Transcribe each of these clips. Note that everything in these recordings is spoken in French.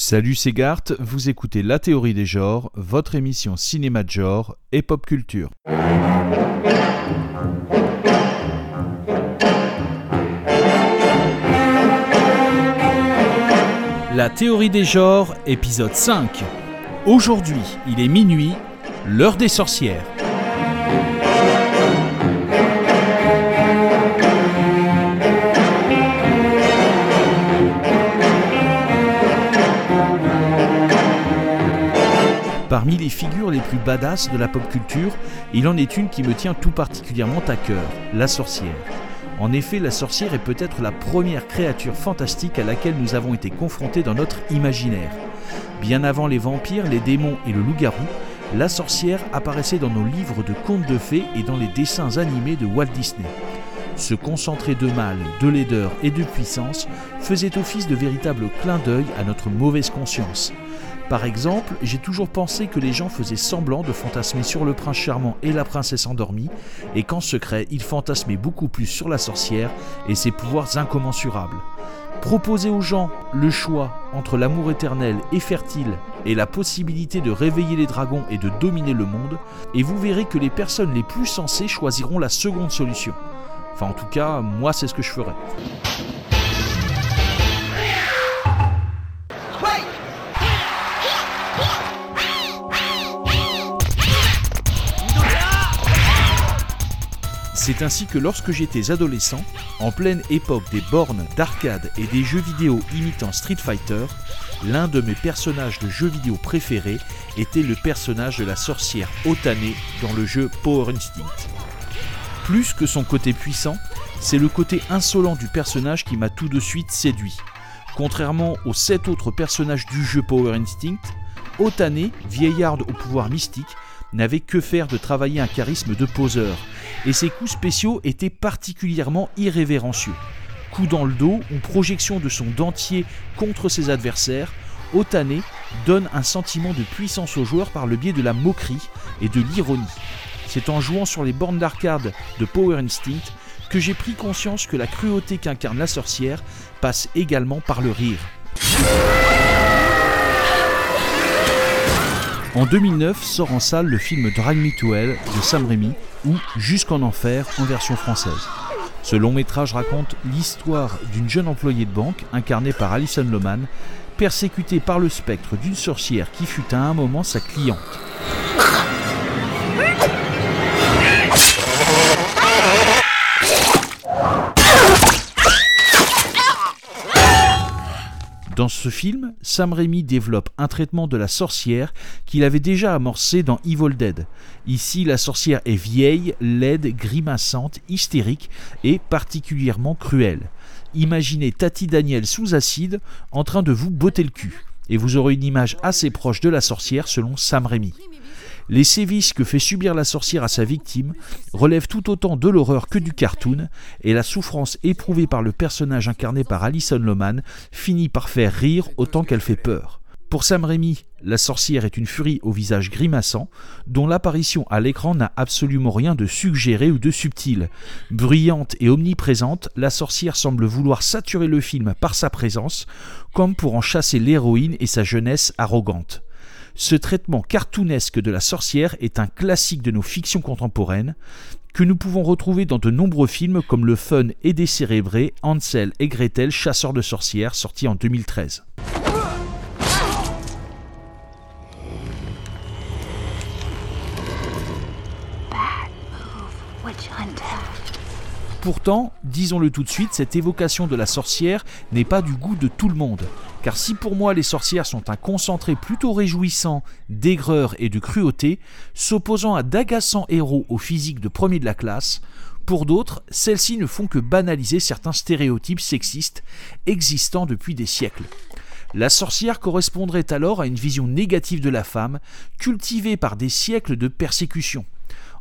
Salut c'est vous écoutez La théorie des genres, votre émission cinéma de genre et pop culture. La théorie des genres, épisode 5. Aujourd'hui, il est minuit, l'heure des sorcières. Parmi les figures les plus badass de la pop culture, il en est une qui me tient tout particulièrement à cœur, la sorcière. En effet, la sorcière est peut-être la première créature fantastique à laquelle nous avons été confrontés dans notre imaginaire. Bien avant les vampires, les démons et le loup-garou, la sorcière apparaissait dans nos livres de contes de fées et dans les dessins animés de Walt Disney. Ce concentré de mal, de laideur et de puissance faisait office de véritable clin d'œil à notre mauvaise conscience. Par exemple, j'ai toujours pensé que les gens faisaient semblant de fantasmer sur le prince charmant et la princesse endormie, et qu'en secret, ils fantasmaient beaucoup plus sur la sorcière et ses pouvoirs incommensurables. Proposer aux gens le choix entre l'amour éternel et fertile et la possibilité de réveiller les dragons et de dominer le monde, et vous verrez que les personnes les plus sensées choisiront la seconde solution. Enfin en tout cas, moi c'est ce que je ferais. C'est ainsi que lorsque j'étais adolescent, en pleine époque des bornes d'arcade et des jeux vidéo imitant Street Fighter, l'un de mes personnages de jeux vidéo préférés était le personnage de la sorcière Otane dans le jeu Power Instinct. Plus que son côté puissant, c'est le côté insolent du personnage qui m'a tout de suite séduit. Contrairement aux sept autres personnages du jeu Power Instinct, Otane, vieillarde au pouvoir mystique, n'avait que faire de travailler un charisme de poseur, et ses coups spéciaux étaient particulièrement irrévérencieux. Coup dans le dos ou projection de son dentier contre ses adversaires, Otane donne un sentiment de puissance aux joueurs par le biais de la moquerie et de l'ironie. C'est en jouant sur les bornes d'arcade de Power Instinct que j'ai pris conscience que la cruauté qu'incarne la sorcière passe également par le rire. En 2009 sort en salle le film Drag Me to Hell de Sam Raimi ou Jusqu'en enfer en version française. Ce long métrage raconte l'histoire d'une jeune employée de banque incarnée par Alison Loman, persécutée par le spectre d'une sorcière qui fut à un moment sa cliente. Dans ce film, Sam Raimi développe un traitement de la sorcière qu'il avait déjà amorcé dans Evil Dead. Ici, la sorcière est vieille, laide, grimaçante, hystérique et particulièrement cruelle. Imaginez Tati Daniel sous acide en train de vous botter le cul, et vous aurez une image assez proche de la sorcière selon Sam Raimi. Les sévices que fait subir la sorcière à sa victime relèvent tout autant de l'horreur que du cartoon, et la souffrance éprouvée par le personnage incarné par Alison Loman finit par faire rire autant qu'elle fait peur. Pour Sam Raimi, la sorcière est une furie au visage grimaçant, dont l'apparition à l'écran n'a absolument rien de suggéré ou de subtil. Bruyante et omniprésente, la sorcière semble vouloir saturer le film par sa présence, comme pour en chasser l'héroïne et sa jeunesse arrogante. Ce traitement cartoonesque de la sorcière est un classique de nos fictions contemporaines que nous pouvons retrouver dans de nombreux films comme le fun et décérébré Hansel et Gretel chasseurs de sorcières sorti en 2013. Pourtant, disons-le tout de suite, cette évocation de la sorcière n'est pas du goût de tout le monde. Car si pour moi les sorcières sont un concentré plutôt réjouissant d'aigreur et de cruauté, s'opposant à d'agaçants héros au physique de premier de la classe, pour d'autres, celles-ci ne font que banaliser certains stéréotypes sexistes existant depuis des siècles. La sorcière correspondrait alors à une vision négative de la femme, cultivée par des siècles de persécution.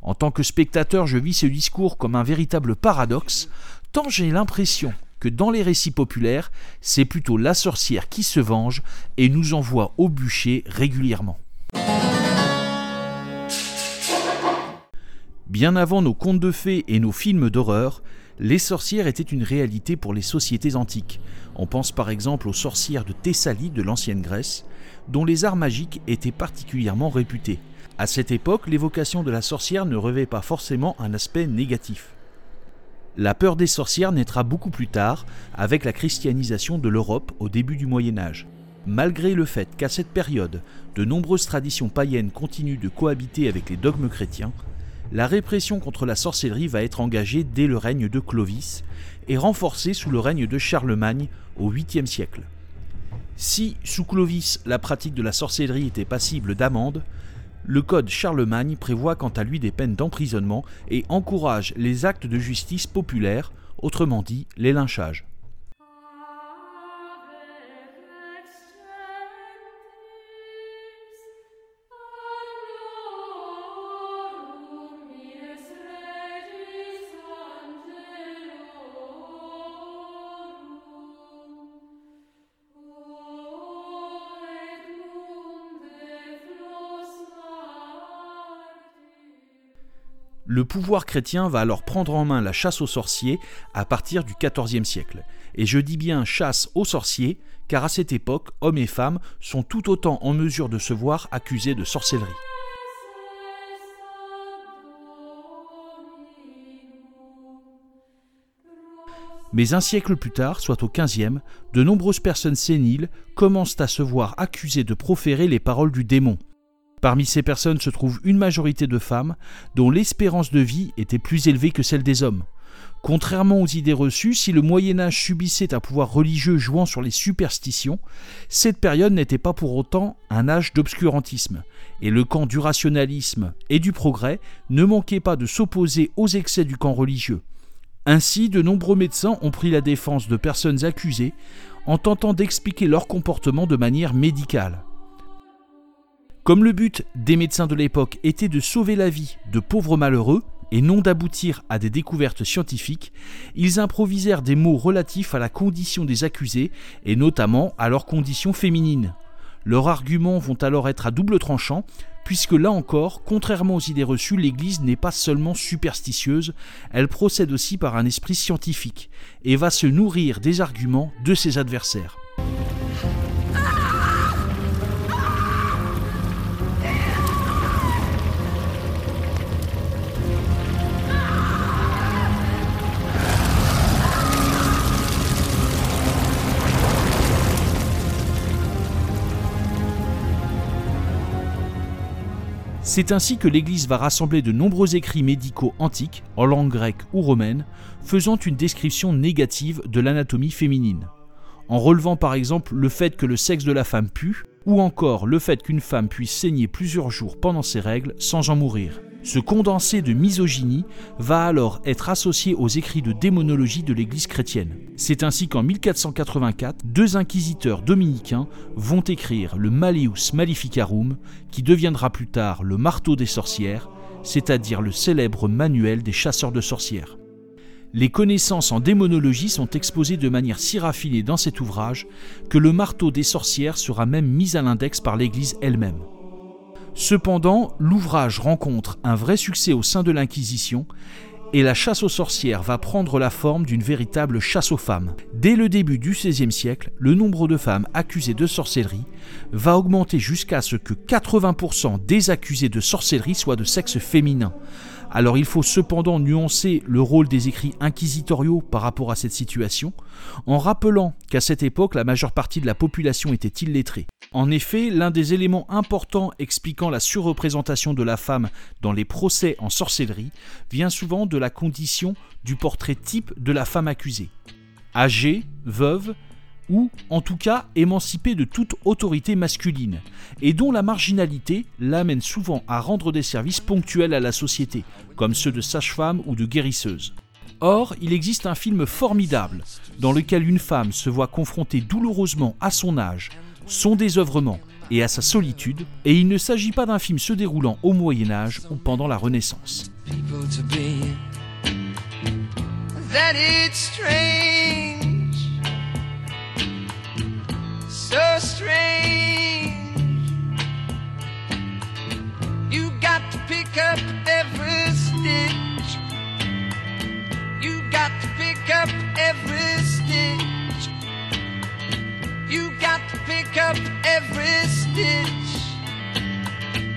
En tant que spectateur, je vis ce discours comme un véritable paradoxe, tant j'ai l'impression que dans les récits populaires, c'est plutôt la sorcière qui se venge et nous envoie au bûcher régulièrement. Bien avant nos contes de fées et nos films d'horreur, Les sorcières étaient une réalité pour les sociétés antiques. On pense par exemple aux sorcières de Thessalie de l'ancienne Grèce, dont les arts magiques étaient particulièrement réputés. À cette époque, l'évocation de la sorcière ne revêt pas forcément un aspect négatif. La peur des sorcières naîtra beaucoup plus tard, avec la christianisation de l'Europe au début du Moyen Âge. Malgré le fait qu'à cette période, de nombreuses traditions païennes continuent de cohabiter avec les dogmes chrétiens, la répression contre la sorcellerie va être engagée dès le règne de Clovis et renforcée sous le règne de Charlemagne au 8e siècle. Si, sous Clovis, la pratique de la sorcellerie était passible d'amende, le Code Charlemagne prévoit quant à lui des peines d'emprisonnement et encourage les actes de justice populaire, autrement dit les lynchages. Le pouvoir chrétien va alors prendre en main la chasse aux sorciers à partir du XIVe siècle. Et je dis bien chasse aux sorciers, car à cette époque, hommes et femmes sont tout autant en mesure de se voir accusés de sorcellerie. Mais un siècle plus tard, soit au XVe, de nombreuses personnes séniles commencent à se voir accusées de proférer les paroles du démon, Parmi ces personnes se trouve une majorité de femmes dont l'espérance de vie était plus élevée que celle des hommes. Contrairement aux idées reçues, si le Moyen Âge subissait un pouvoir religieux jouant sur les superstitions, cette période n'était pas pour autant un âge d'obscurantisme, et le camp du rationalisme et du progrès ne manquait pas de s'opposer aux excès du camp religieux. Ainsi, de nombreux médecins ont pris la défense de personnes accusées en tentant d'expliquer leur comportement de manière médicale. Comme le but des médecins de l'époque était de sauver la vie de pauvres malheureux, et non d'aboutir à des découvertes scientifiques, ils improvisèrent des mots relatifs à la condition des accusés, et notamment à leur condition féminine. Leurs arguments vont alors être à double tranchant, puisque là encore, contrairement aux idées reçues, l'Église n'est pas seulement superstitieuse, elle procède aussi par un esprit scientifique, et va se nourrir des arguments de ses adversaires. C'est ainsi que l'Église va rassembler de nombreux écrits médicaux antiques, en langue grecque ou romaine, faisant une description négative de l'anatomie féminine. En relevant par exemple le fait que le sexe de la femme pue, ou encore le fait qu'une femme puisse saigner plusieurs jours pendant ses règles sans en mourir. Ce condensé de misogynie va alors être associé aux écrits de démonologie de l'Église chrétienne. C'est ainsi qu'en 1484, deux inquisiteurs dominicains vont écrire le Malleus Maleficarum, qui deviendra plus tard le marteau des sorcières, c'est-à-dire le célèbre manuel des chasseurs de sorcières. Les connaissances en démonologie sont exposées de manière si raffinée dans cet ouvrage que le marteau des sorcières sera même mis à l'index par l'Église elle-même. Cependant, l'ouvrage rencontre un vrai succès au sein de l'Inquisition et la chasse aux sorcières va prendre la forme d'une véritable chasse aux femmes. Dès le début du XVIe siècle, le nombre de femmes accusées de sorcellerie va augmenter jusqu'à ce que 80% des accusés de sorcellerie soient de sexe féminin. Alors il faut cependant nuancer le rôle des écrits inquisitoriaux par rapport à cette situation, en rappelant qu'à cette époque la majeure partie de la population était illettrée. En effet, l'un des éléments importants expliquant la surreprésentation de la femme dans les procès en sorcellerie vient souvent de la condition du portrait type de la femme accusée. Âgée, veuve, ou en tout cas émancipée de toute autorité masculine, et dont la marginalité l'amène souvent à rendre des services ponctuels à la société, comme ceux de sage-femme ou de guérisseuse. Or, il existe un film formidable, dans lequel une femme se voit confrontée douloureusement à son âge, son désœuvrement et à sa solitude, et il ne s'agit pas d'un film se déroulant au Moyen Âge ou pendant la Renaissance. strange. You got to pick up every stitch. You got to pick up every stitch. You got to pick up every stitch.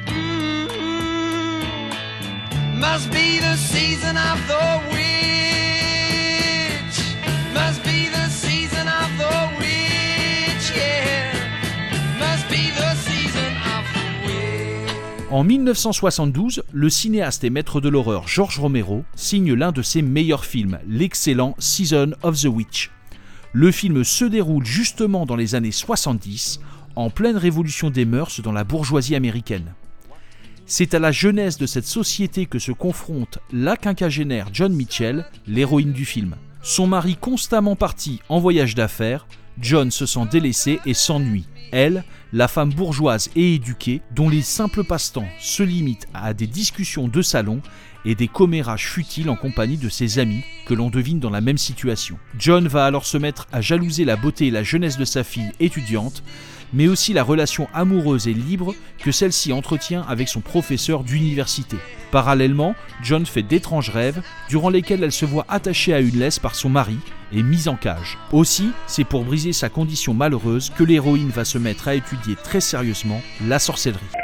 Mm -hmm. Must be the season of the wind. En 1972, le cinéaste et maître de l'horreur George Romero signe l'un de ses meilleurs films, l'excellent Season of the Witch. Le film se déroule justement dans les années 70, en pleine révolution des mœurs dans la bourgeoisie américaine. C'est à la jeunesse de cette société que se confronte la quinquagénaire John Mitchell, l'héroïne du film. Son mari constamment parti en voyage d'affaires, John se sent délaissé et s'ennuie. Elle, la femme bourgeoise et éduquée, dont les simples passe-temps se limitent à des discussions de salon et des commérages futiles en compagnie de ses amis que l'on devine dans la même situation. John va alors se mettre à jalouser la beauté et la jeunesse de sa fille étudiante, mais aussi la relation amoureuse et libre que celle-ci entretient avec son professeur d'université. Parallèlement, John fait d'étranges rêves durant lesquels elle se voit attachée à une laisse par son mari et mise en cage. Aussi, c'est pour briser sa condition malheureuse que l'héroïne va se mettre à étudier très sérieusement la sorcellerie.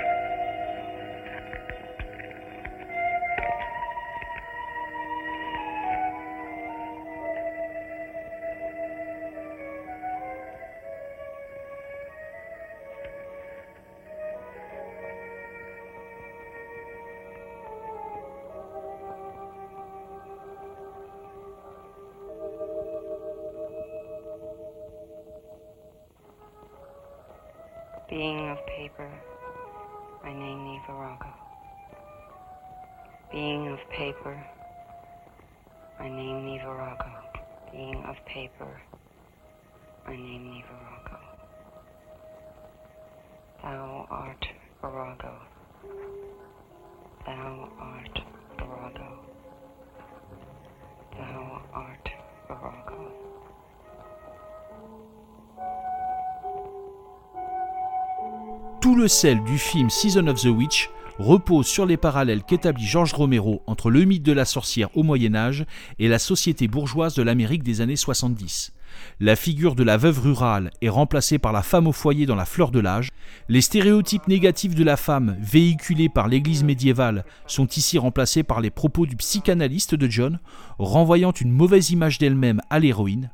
Tout le sel du film Season of the Witch repose sur les parallèles qu'établit Georges Romero entre le mythe de la sorcière au Moyen Âge et la société bourgeoise de l'Amérique des années 70. La figure de la veuve rurale est remplacée par la femme au foyer dans la fleur de l'âge. Les stéréotypes négatifs de la femme véhiculés par l'Église médiévale sont ici remplacés par les propos du psychanalyste de John, renvoyant une mauvaise image d'elle-même à l'héroïne,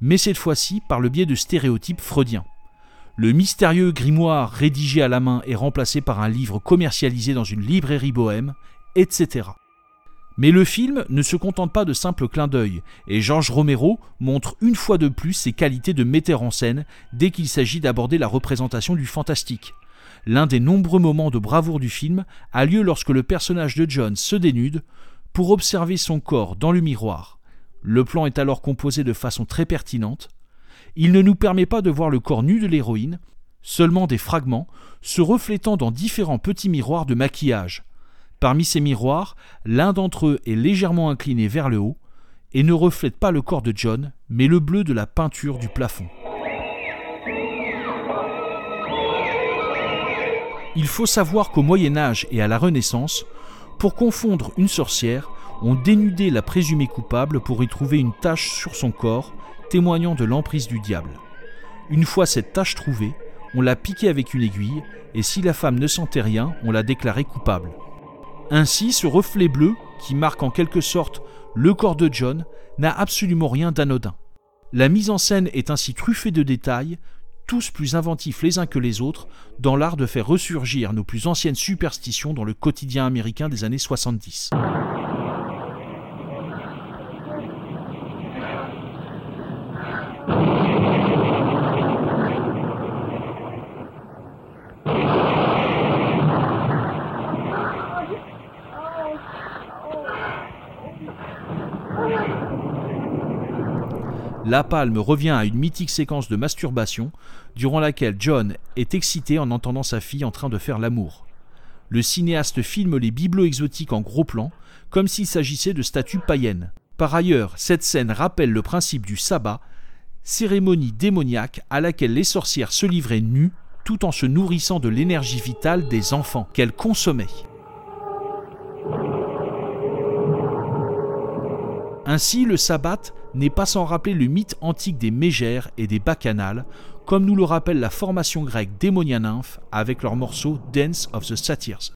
mais cette fois-ci par le biais de stéréotypes freudiens. Le mystérieux grimoire rédigé à la main est remplacé par un livre commercialisé dans une librairie bohème, etc. Mais le film ne se contente pas de simples clins d'œil, et Georges Romero montre une fois de plus ses qualités de metteur en scène dès qu'il s'agit d'aborder la représentation du fantastique. L'un des nombreux moments de bravoure du film a lieu lorsque le personnage de John se dénude pour observer son corps dans le miroir. Le plan est alors composé de façon très pertinente, il ne nous permet pas de voir le corps nu de l'héroïne, seulement des fragments se reflétant dans différents petits miroirs de maquillage. Parmi ces miroirs, l'un d'entre eux est légèrement incliné vers le haut et ne reflète pas le corps de John, mais le bleu de la peinture du plafond. Il faut savoir qu'au Moyen Âge et à la Renaissance, pour confondre une sorcière, on dénudait la présumée coupable pour y trouver une tache sur son corps témoignant de l'emprise du diable. Une fois cette tache trouvée, on la piquait avec une aiguille, et si la femme ne sentait rien, on la déclarait coupable. Ainsi, ce reflet bleu, qui marque en quelque sorte le corps de John, n'a absolument rien d'anodin. La mise en scène est ainsi truffée de détails, tous plus inventifs les uns que les autres, dans l'art de faire ressurgir nos plus anciennes superstitions dans le quotidien américain des années 70. La Palme revient à une mythique séquence de masturbation durant laquelle John est excité en entendant sa fille en train de faire l'amour. Le cinéaste filme les bibelots exotiques en gros plan, comme s'il s'agissait de statues païennes. Par ailleurs, cette scène rappelle le principe du sabbat, cérémonie démoniaque à laquelle les sorcières se livraient nues tout en se nourrissant de l'énergie vitale des enfants qu'elles consommaient. Ainsi, le sabbat n'est pas sans rappeler le mythe antique des mégères et des bacchanales, comme nous le rappelle la formation grecque Démonia Nymph avec leur morceau Dance of the Satyrs.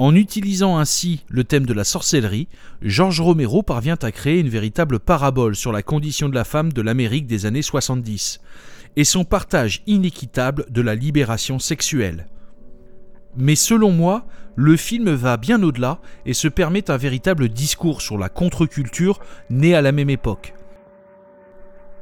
En utilisant ainsi le thème de la sorcellerie, Georges Romero parvient à créer une véritable parabole sur la condition de la femme de l'Amérique des années 70 et son partage inéquitable de la libération sexuelle. Mais selon moi, le film va bien au-delà et se permet un véritable discours sur la contre-culture née à la même époque.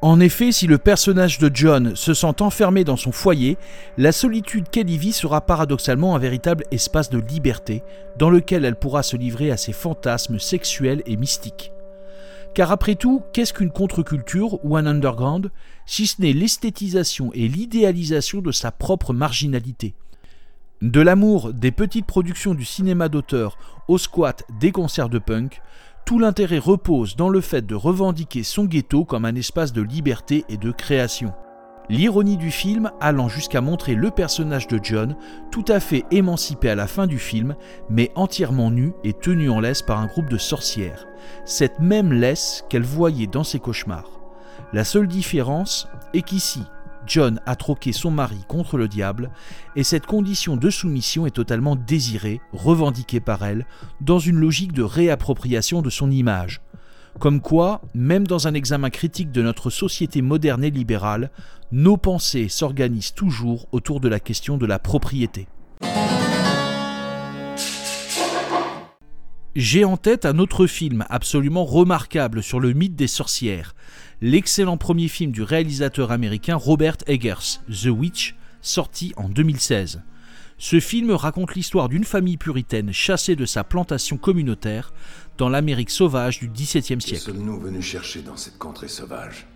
En effet, si le personnage de John se sent enfermé dans son foyer, la solitude qu'elle y vit sera paradoxalement un véritable espace de liberté dans lequel elle pourra se livrer à ses fantasmes sexuels et mystiques. Car après tout, qu'est-ce qu'une contre-culture ou un underground, si ce n'est l'esthétisation et l'idéalisation de sa propre marginalité? De l'amour des petites productions du cinéma d'auteur au squat des concerts de punk, tout l'intérêt repose dans le fait de revendiquer son ghetto comme un espace de liberté et de création. L'ironie du film allant jusqu'à montrer le personnage de John tout à fait émancipé à la fin du film, mais entièrement nu et tenu en laisse par un groupe de sorcières, cette même laisse qu'elle voyait dans ses cauchemars. La seule différence est qu'ici, John a troqué son mari contre le diable, et cette condition de soumission est totalement désirée, revendiquée par elle, dans une logique de réappropriation de son image. Comme quoi, même dans un examen critique de notre société moderne et libérale, nos pensées s'organisent toujours autour de la question de la propriété. J'ai en tête un autre film absolument remarquable sur le mythe des sorcières, l'excellent premier film du réalisateur américain Robert Eggers, The Witch, sorti en 2016. Ce film raconte l'histoire d'une famille puritaine chassée de sa plantation communautaire dans l'Amérique sauvage du XVIIe siècle. sommes-nous venus chercher dans cette contrée sauvage?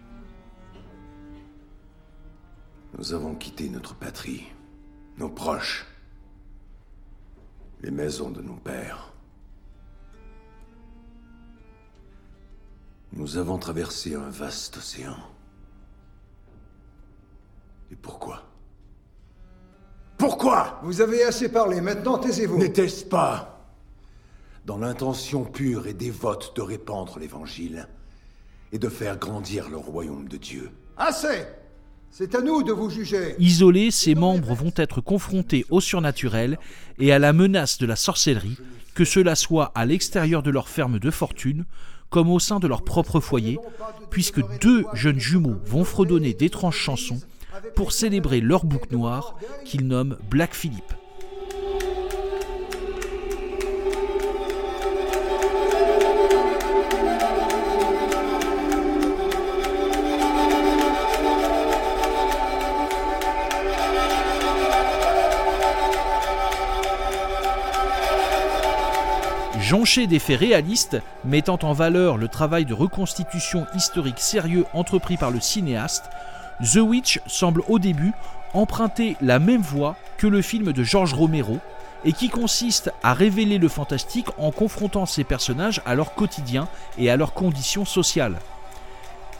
Nous avons quitté notre patrie, nos proches, les maisons de nos pères. Nous avons traversé un vaste océan. Et pourquoi? Pourquoi? Vous avez assez parlé, maintenant taisez-vous. N'était-ce pas dans l'intention pure et dévote de répandre l'Évangile et de faire grandir le royaume de Dieu? Assez C'est à nous de vous juger. Isolés, ces membres vont être confrontés au surnaturel et à la menace de la sorcellerie, que cela soit à l'extérieur de leur ferme de fortune, comme au sein de leur propre foyer, puisque deux jeunes jumeaux vont fredonner d'étranges chansons pour célébrer leur bouc noir qu'ils nomment Black Philip. Jonché des faits réalistes, mettant en valeur le travail de reconstitution historique sérieux entrepris par le cinéaste, The Witch semble au début emprunter la même voie que le film de George Romero, et qui consiste à révéler le fantastique en confrontant ces personnages à leur quotidien et à leurs conditions sociales.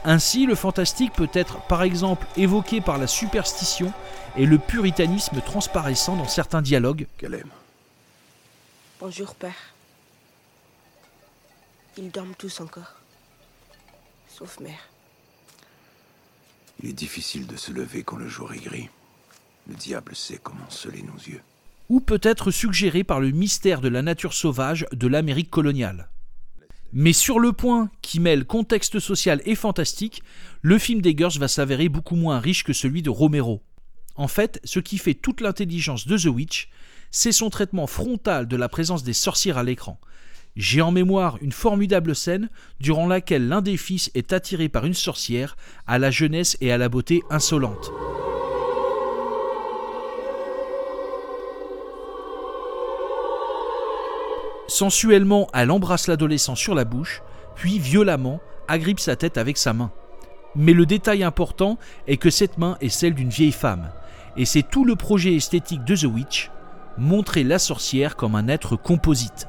Ainsi, le fantastique peut être par exemple évoqué par la superstition et le puritanisme transparaissant dans certains dialogues, qu'elle aime. Bonjour, père. Ils dorment tous encore. Sauf mère. Il est difficile de se lever quand le jour est gris. Le diable sait comment sceller nos yeux. ou peut être suggéré par le mystère de la nature sauvage de l'Amérique coloniale. Mais sur le point qui mêle contexte social et fantastique, le film d'Eggers va s'avérer beaucoup moins riche que celui de Romero. En fait, ce qui fait toute l'intelligence de The Witch, c'est son traitement frontal de la présence des sorcières à l'écran. J'ai en mémoire une formidable scène durant laquelle l'un des fils est attiré par une sorcière à la jeunesse et à la beauté insolente. Sensuellement, elle embrasse l'adolescent sur la bouche, puis violemment agrippe sa tête avec sa main. Mais le détail important est que cette main est celle d'une vieille femme, et c'est tout le projet esthétique de The Witch, montrer la sorcière comme un être composite.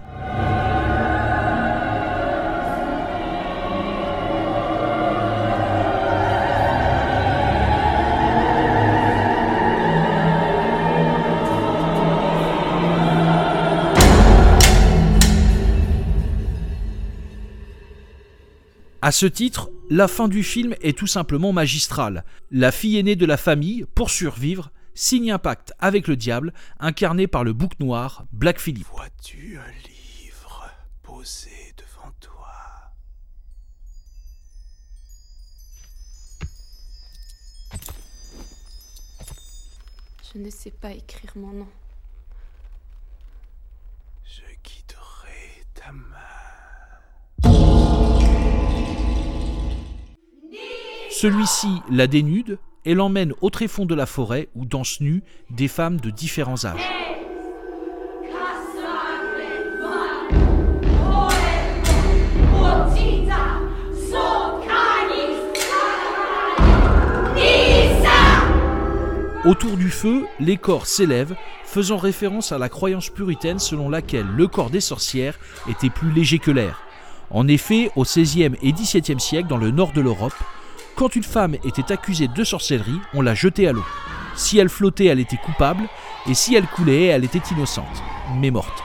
À ce titre, la fin du film est tout simplement magistrale. La fille aînée de la famille, pour survivre, signe un pacte avec le diable, incarné par le bouc noir, Black Phillip. Vois-tu un livre posé devant toi? Je ne sais pas écrire mon nom. Je guiderai ta main. Celui-ci la dénude et l'emmène au tréfonds de la forêt où dansent nues des femmes de différents âges. Autour du feu, les corps s'élèvent, faisant référence à la croyance puritaine selon laquelle le corps des sorcières était plus léger que l'air. En effet, au XVIe et XVIIe siècle, dans le nord de l'Europe, Quand une femme était accusée de sorcellerie, on la jetait à l'eau. Si elle flottait, elle était coupable, et si elle coulait, elle était innocente, mais morte.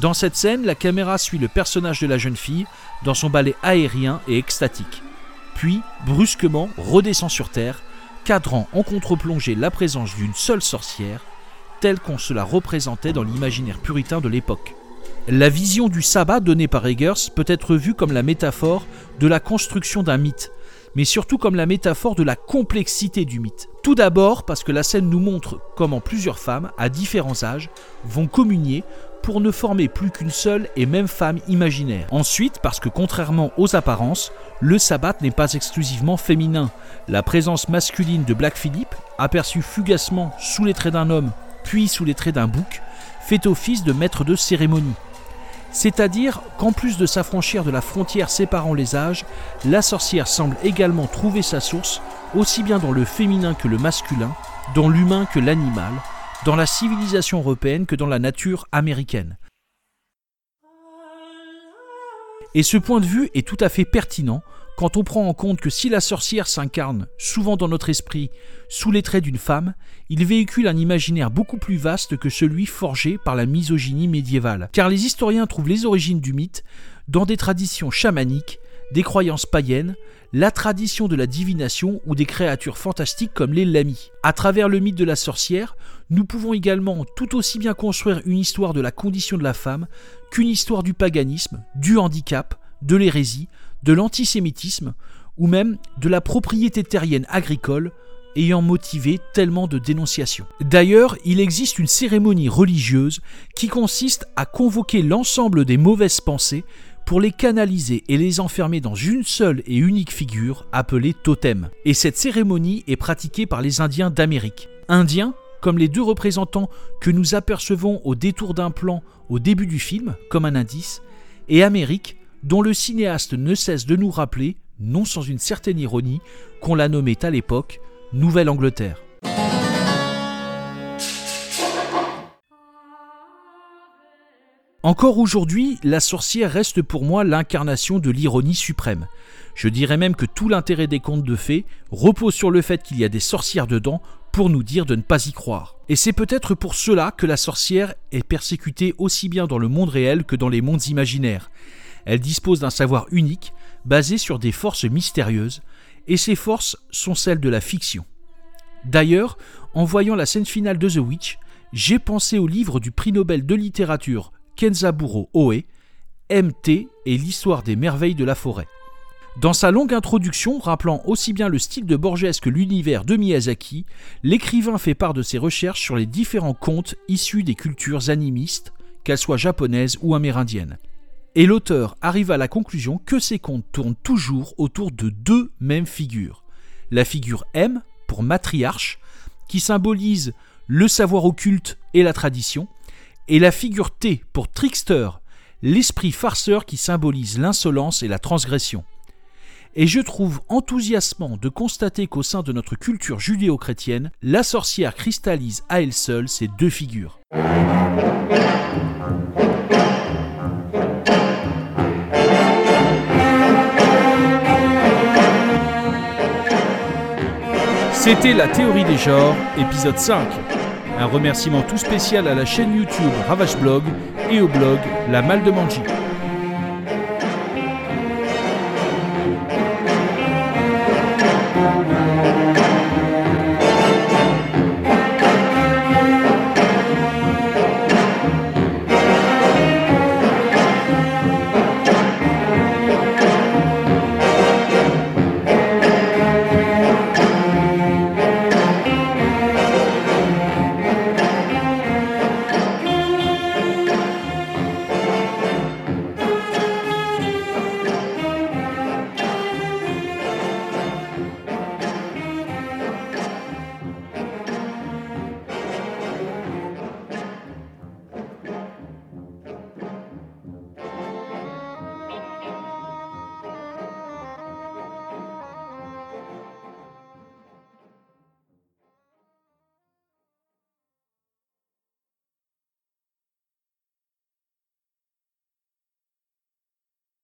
Dans cette scène, la caméra suit le personnage de la jeune fille dans son balai aérien et extatique. Puis, brusquement, redescend sur Terre, cadrant en contre-plongée la présence d'une seule sorcière, telle qu'on se la représentait dans l'imaginaire puritain de l'époque. La vision du sabbat donnée par Eggers peut être vue comme la métaphore de la construction d'un mythe, mais surtout comme la métaphore de la complexité du mythe. Tout d'abord parce que la scène nous montre comment plusieurs femmes, à différents âges, vont communier pour ne former plus qu'une seule et même femme imaginaire. Ensuite, parce que contrairement aux apparences, le sabbat n'est pas exclusivement féminin. La présence masculine de Black Phillip, aperçue fugacement sous les traits d'un homme, puis sous les traits d'un bouc, fait office de maître de cérémonie. C'est-à-dire qu'en plus de s'affranchir de la frontière séparant les âges, la sorcière semble également trouver sa source aussi bien dans le féminin que le masculin, dans l'humain que l'animal, dans la civilisation européenne que dans la nature américaine. Et ce point de vue est tout à fait pertinent quand on prend en compte que si la sorcière s'incarne souvent dans notre esprit sous les traits d'une femme, il véhicule un imaginaire beaucoup plus vaste que celui forgé par la misogynie médiévale. Car les historiens trouvent les origines du mythe dans des traditions chamaniques, des croyances païennes, la tradition de la divination ou des créatures fantastiques comme les lamis. À travers le mythe de la sorcière, nous pouvons également tout aussi bien construire une histoire de la condition de la femme qu'une histoire du paganisme, du handicap, de l'hérésie, de l'antisémitisme ou même de la propriété terrienne agricole ayant motivé tellement de dénonciations. D'ailleurs, il existe une cérémonie religieuse qui consiste à convoquer l'ensemble des mauvaises pensées pour les canaliser et les enfermer dans une seule et unique figure appelée totem. Et cette cérémonie est pratiquée par les Indiens d'Amérique. Indiens, comme les deux représentants que nous apercevons au détour d'un plan au début du film, comme un indice, et Amérique, dont le cinéaste ne cesse de nous rappeler, non sans une certaine ironie, qu'on la nommait à l'époque Nouvelle-Angleterre. Encore aujourd'hui, la sorcière reste pour moi l'incarnation de l'ironie suprême. Je dirais même que tout l'intérêt des contes de fées repose sur le fait qu'il y a des sorcières dedans pour nous dire de ne pas y croire. Et c'est peut-être pour cela que la sorcière est persécutée aussi bien dans le monde réel que dans les mondes imaginaires. Elle dispose d'un savoir unique, basé sur des forces mystérieuses, et ces forces sont celles de la fiction. D'ailleurs, en voyant la scène finale de The Witch, j'ai pensé au livre du prix Nobel de littérature Kenzaburo Oe, MT et l'histoire des merveilles de la forêt. Dans sa longue introduction rappelant aussi bien le style de Borges que l'univers de Miyazaki, l'écrivain fait part de ses recherches sur les différents contes issus des cultures animistes, qu'elles soient japonaises ou amérindiennes. Et l'auteur arrive à la conclusion que ces contes tournent toujours autour de deux mêmes figures. La figure M, pour matriarche, qui symbolise le savoir occulte et la tradition, et la figure T, pour trickster, l'esprit farceur qui symbolise l'insolence et la transgression. Et je trouve enthousiasmant de constater qu'au sein de notre culture judéo-chrétienne, la sorcière cristallise à elle seule ces deux figures. C'était la théorie des genres, épisode 5. Un remerciement tout spécial à la chaîne YouTube Ravage Blog et au blog La Malle de Manji.